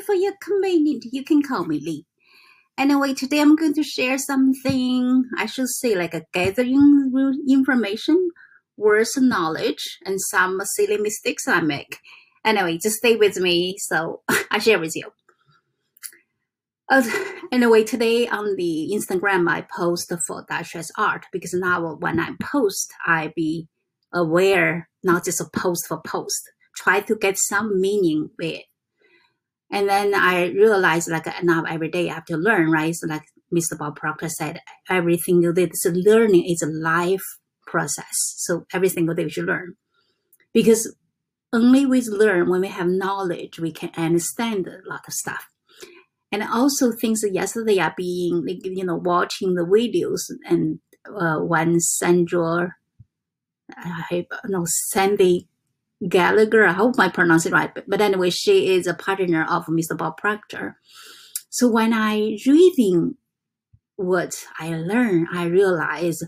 for your convenience, you can call me Lee. Anyway, today I'm going to share something, I should say like a gathering information, words knowledge, and some silly mistakes I make. Anyway, just stay with me so I share with you. Uh, anyway, today on the Instagram, I post for Duchess Art because now when I post, I be aware, not just a post for post. Try to get some meaning with it. And then I realized like now every day I have to learn, right? So like Mr. Bob Proctor said, every single day, this learning is a life process. So every single day we should learn. Because only with learn when we have knowledge, we can understand a lot of stuff and also things yesterday are being like you know watching the videos and uh, one Sandra, I hope, no Sandy Gallagher. I hope I pronounce it right, but, but anyway, she is a partner of Mr. Bob Proctor. So when I reading what I learned, I realized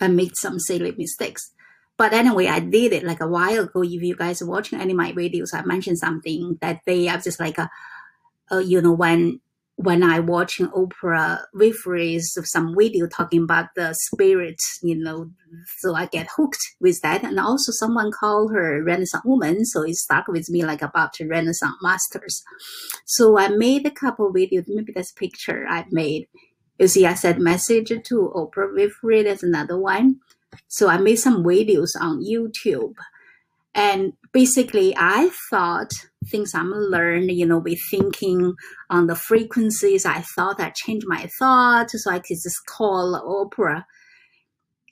I made some silly mistakes. But anyway, I did it like a while ago. If you guys are watching any of my videos, I mentioned something that they are just like a uh, you know, when when I watching Oprah Winfrey's some video talking about the spirit, you know, so I get hooked with that. And also someone called her Renaissance woman, so it stuck with me like about Renaissance masters. So I made a couple videos, maybe that's picture I made. You see, I said message to Oprah Winfrey, that's another one. So I made some videos on YouTube. And basically, I thought things I'm learned, you know, with thinking on the frequencies, I thought I changed my thought so I could just call Oprah.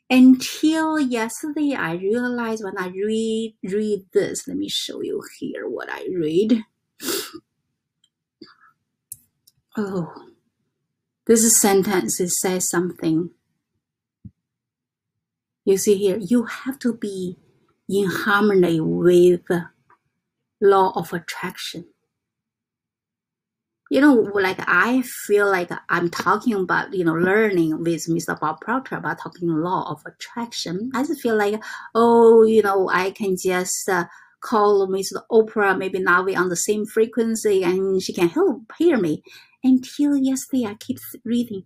Until yesterday, I realized when I read read this, let me show you here what I read. Oh, this sentence it says something. You see here, you have to be in harmony with law of attraction. You know, like I feel like I'm talking about, you know, learning with Mr. Bob Proctor about talking law of attraction. I just feel like, oh, you know, I can just uh, call Mr. Oprah. Maybe now we're on the same frequency and she can help hear me. Until yesterday, I keep reading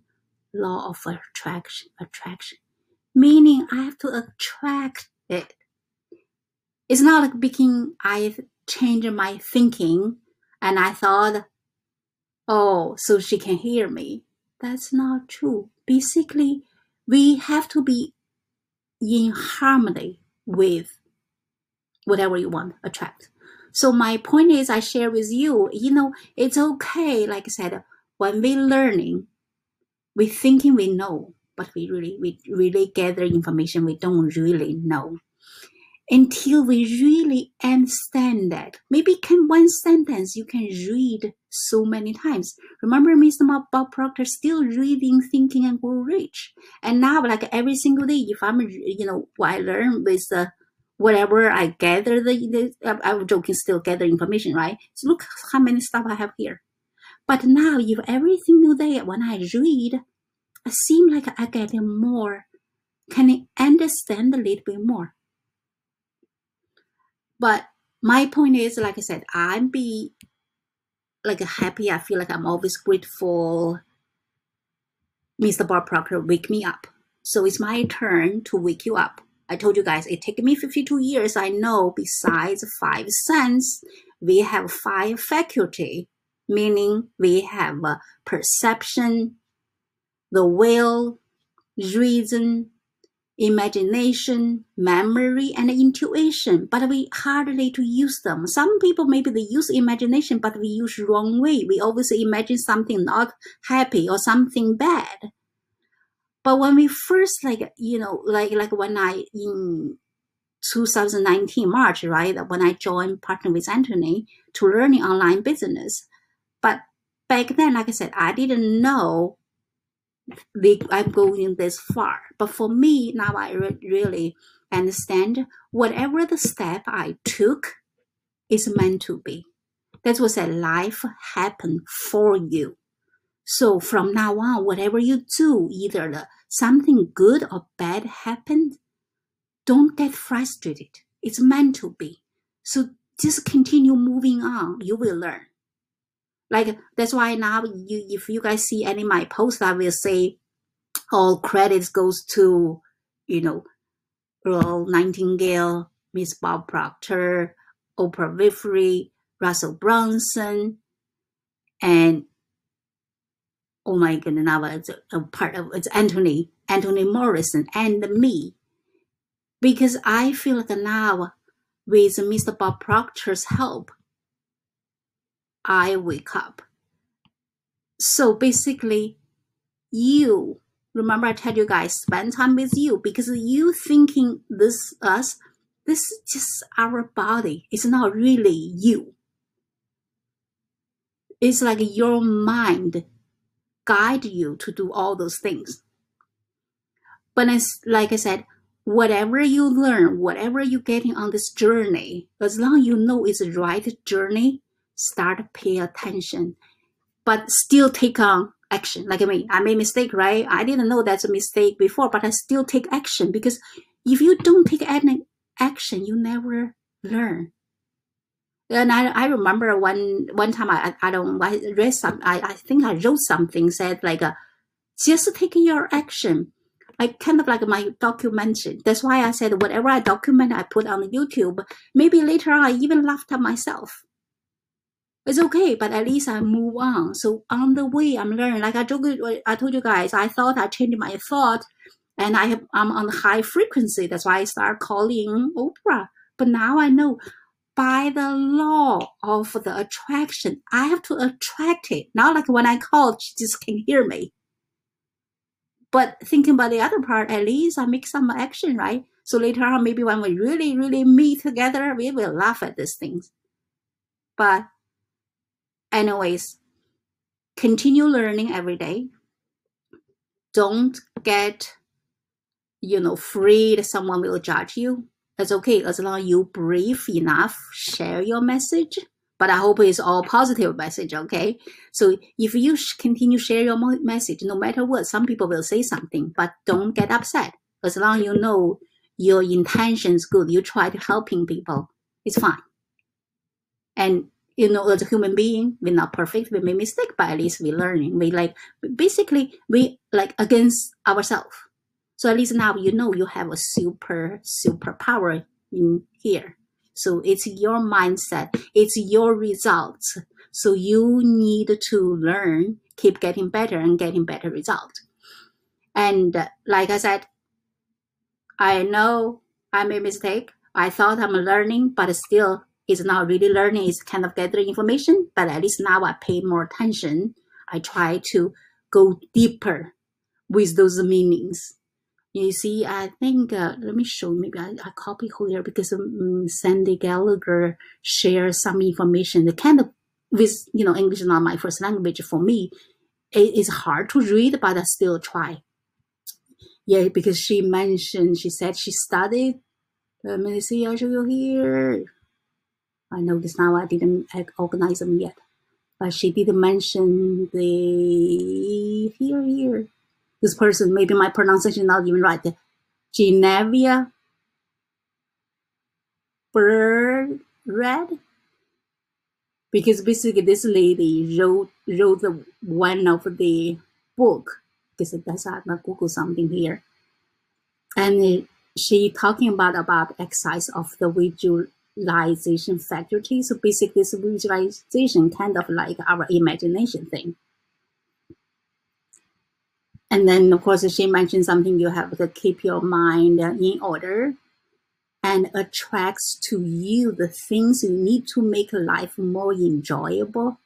law of attraction, attraction, meaning I have to attract it it's not like because I changed my thinking and I thought, oh, so she can hear me. That's not true. Basically, we have to be in harmony with whatever you want attract. So my point is, I share with you, you know, it's okay. Like I said, when we're learning, we're thinking we know, but we really, we really gather information we don't really know until we really understand that. Maybe can one sentence you can read so many times. Remember Mr. Bob Proctor still reading, thinking and grow rich. And now like every single day, if I'm, you know, what I learn with uh, whatever I gather, the, the I'm joking, still gather information, right? So look how many stuff I have here. But now if every single day when I read, I seem like I get more, can I understand a little bit more but my point is, like I said, I'm be like happy. I feel like I'm always grateful. Mr. Bob Proctor wake me up. So it's my turn to wake you up. I told you guys it took me 52 years. I know besides five sense, we have five faculty, meaning we have uh, perception, the will, reason, imagination, memory, and intuition, but we hardly to use them. Some people maybe they use imagination, but we use wrong way. We always imagine something not happy or something bad. But when we first like you know like like when I in 2019 March right when I joined partner with Anthony to learning online business, but back then like I said I didn't know I'm going this far. But for me, now I re- really understand whatever the step I took is meant to be. That was a life happened for you. So from now on, whatever you do, either the, something good or bad happened, don't get frustrated. It's meant to be. So just continue moving on. You will learn. Like that's why now you if you guys see any my posts, I will say all credits goes to, you know, Earl Nightingale, Miss Bob Proctor, Oprah Winfrey, Russell Brunson, and oh my goodness, now it's a part of it's Anthony, Anthony Morrison, and me. Because I feel like now with Mr. Bob Proctor's help, I wake up. So basically, you remember I told you guys spend time with you because you thinking this us, this is just our body. It's not really you. It's like your mind guide you to do all those things. But it's like I said, whatever you learn, whatever you're getting on this journey, as long as you know it's the right journey, start pay attention. But still take on action. Like I mean, I made mistake, right? I didn't know that's a mistake before, but I still take action because if you don't take any action, you never learn. And I, I remember one one time I I don't I read some I, I think I wrote something said like uh, just take your action like kind of like my documentation. That's why I said whatever I document I put on YouTube. Maybe later on I even laughed at myself. It's okay, but at least I move on. So on the way I'm learning. Like I told you, I told you guys, I thought I changed my thought, and I have, I'm on high frequency. That's why I start calling Oprah. But now I know by the law of the attraction, I have to attract it. Not like when I call, she just can hear me. But thinking about the other part, at least I make some action, right? So later on, maybe when we really, really meet together, we will laugh at these things. But anyways, continue learning every day. Don't get, you know, afraid someone will judge you it's okay as long as you brief enough, share your message. But I hope it's all positive message, okay? So if you continue share your message, no matter what, some people will say something, but don't get upset. As long as you know your intention is good, you try to helping people, it's fine. And you know, as a human being, we're not perfect, we make mistake, but at least we're learning. We like basically we like against ourselves. So at least now you know you have a super, super power in here. So it's your mindset, it's your results. So you need to learn, keep getting better and getting better results. And uh, like I said, I know I made mistake. I thought I'm learning, but still it's not really learning. It's kind of gathering information. But at least now I pay more attention. I try to go deeper with those meanings. You see, I think, uh, let me show maybe I, I copy here because um, Sandy Gallagher shares some information that kind of, with, you know, English is not my first language for me. It is hard to read, but I still try. Yeah, because she mentioned, she said she studied, let me see, I'll show you here. I notice now I didn't organize them yet, but she didn't mention the, here, here this person, maybe my pronunciation not even right. Genevia Bird Red. Because basically this lady wrote wrote the, one of the book. Because that's I Google something here. And she talking about about exercise of the visualization faculty. So basically this visualization kind of like our imagination thing. And then, of course, she mentioned something you have to keep your mind in order and attracts to you the things you need to make life more enjoyable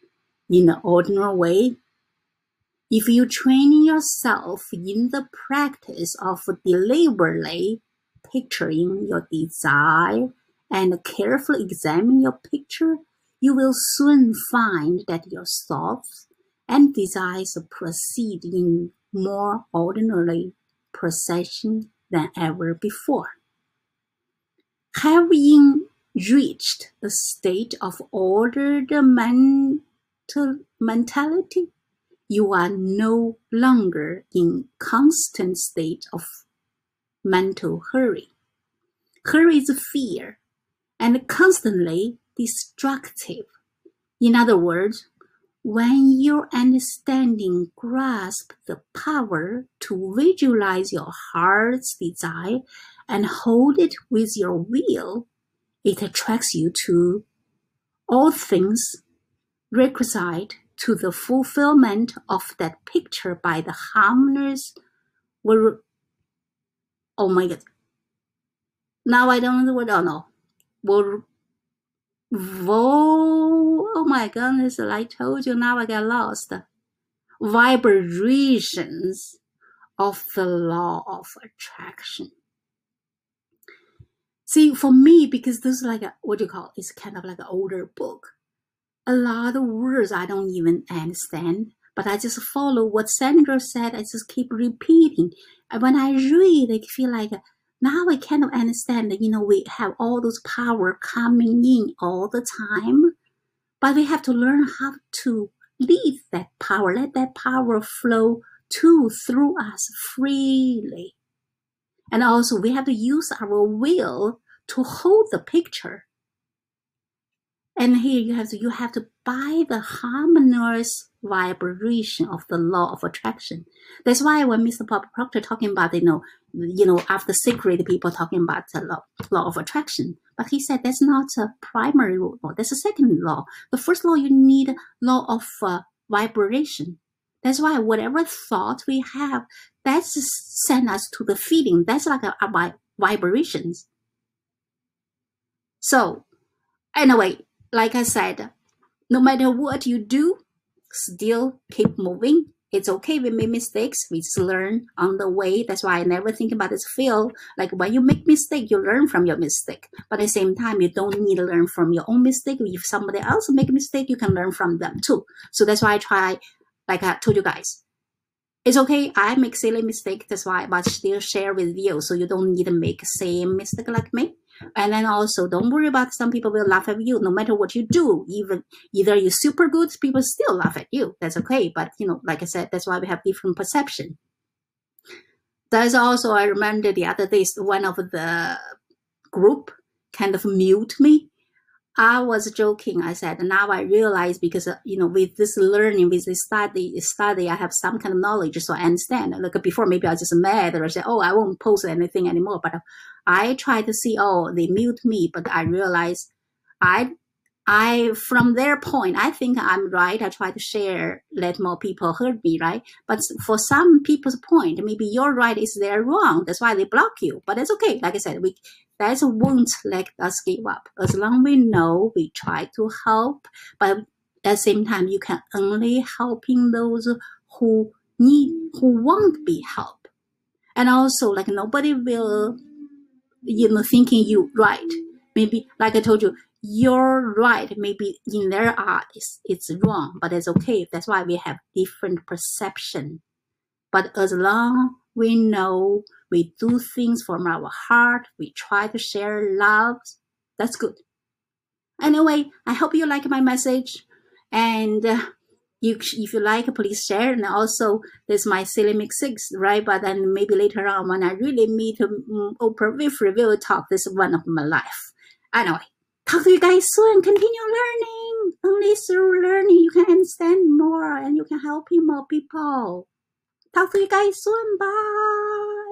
in an ordinary way. If you train yourself in the practice of deliberately picturing your desire and carefully examine your picture, you will soon find that your thoughts and desires proceed in more ordinary procession than ever before. Having reached a state of ordered mental mentality, you are no longer in constant state of mental hurry. Hurry is fear and constantly destructive. In other words, when your understanding grasp the power to visualize your heart's desire and hold it with your will, it attracts you to all things requisite to the fulfillment of that picture by the harmonious oh my god. Now i don't know what i know were vo oh my goodness i told you now i got lost vibrations of the law of attraction see for me because this is like a what do you call it? it's kind of like an older book a lot of words I don't even understand, but I just follow what Sandra said. I just keep repeating. And when I read, I feel like now I kind of understand that, you know, we have all those power coming in all the time, but we have to learn how to lead that power, let that power flow to, through us freely. And also we have to use our will to hold the picture and here you have to you have to buy the harmonious vibration of the law of attraction. That's why when Mr. Bob Proctor talking about you know you know after secret people talking about the law, law of attraction, but he said that's not a primary law. That's a second law. The first law you need law of uh, vibration. That's why whatever thought we have, that's send us to the feeling. That's like vibrations. So anyway, like I said, no matter what you do, still keep moving. It's okay we make mistakes. We just learn on the way. That's why I never think about this feel. Like when you make mistake, you learn from your mistake. But at the same time, you don't need to learn from your own mistake. If somebody else make a mistake, you can learn from them too. So that's why I try, like I told you guys, it's okay. I make silly mistake. That's why, but still share with you. So you don't need to make same mistake like me. And then also don't worry about some people will laugh at you no matter what you do. Even either you're super good, people still laugh at you. That's okay. But you know, like I said, that's why we have different perception. There's also I remember the other day one of the group kind of mute me. I was joking. I said, now I realize because, uh, you know, with this learning, with this study, study, I have some kind of knowledge. So I understand. Like before, maybe I was just mad or say, oh, I won't post anything anymore. But I try to see, oh, they mute me, but I realize I, I, from their point, I think I'm right. I try to share, let more people heard me, right? But for some people's point, maybe your right is their wrong. That's why they block you. But it's okay. Like I said, we, that won't let us give up. As long we know, we try to help, but at the same time, you can only helping those who need, who won't be helped. And also, like nobody will you know, thinking you right. Maybe, like I told you, you're right. Maybe in their eyes, it's wrong, but it's okay. That's why we have different perception. But as long we know we do things from our heart, we try to share love, that's good. Anyway, I hope you like my message. And uh, you, if you like, please share. And also, there's my Silly Mix 6, right? But then maybe later on, when I really meet um, Oprah Winfrey, we will talk. This is one of my life. Anyway, talk to you guys soon. Continue learning. Only through learning you can understand more and you can help more people. Talk to you guys soon. Bye.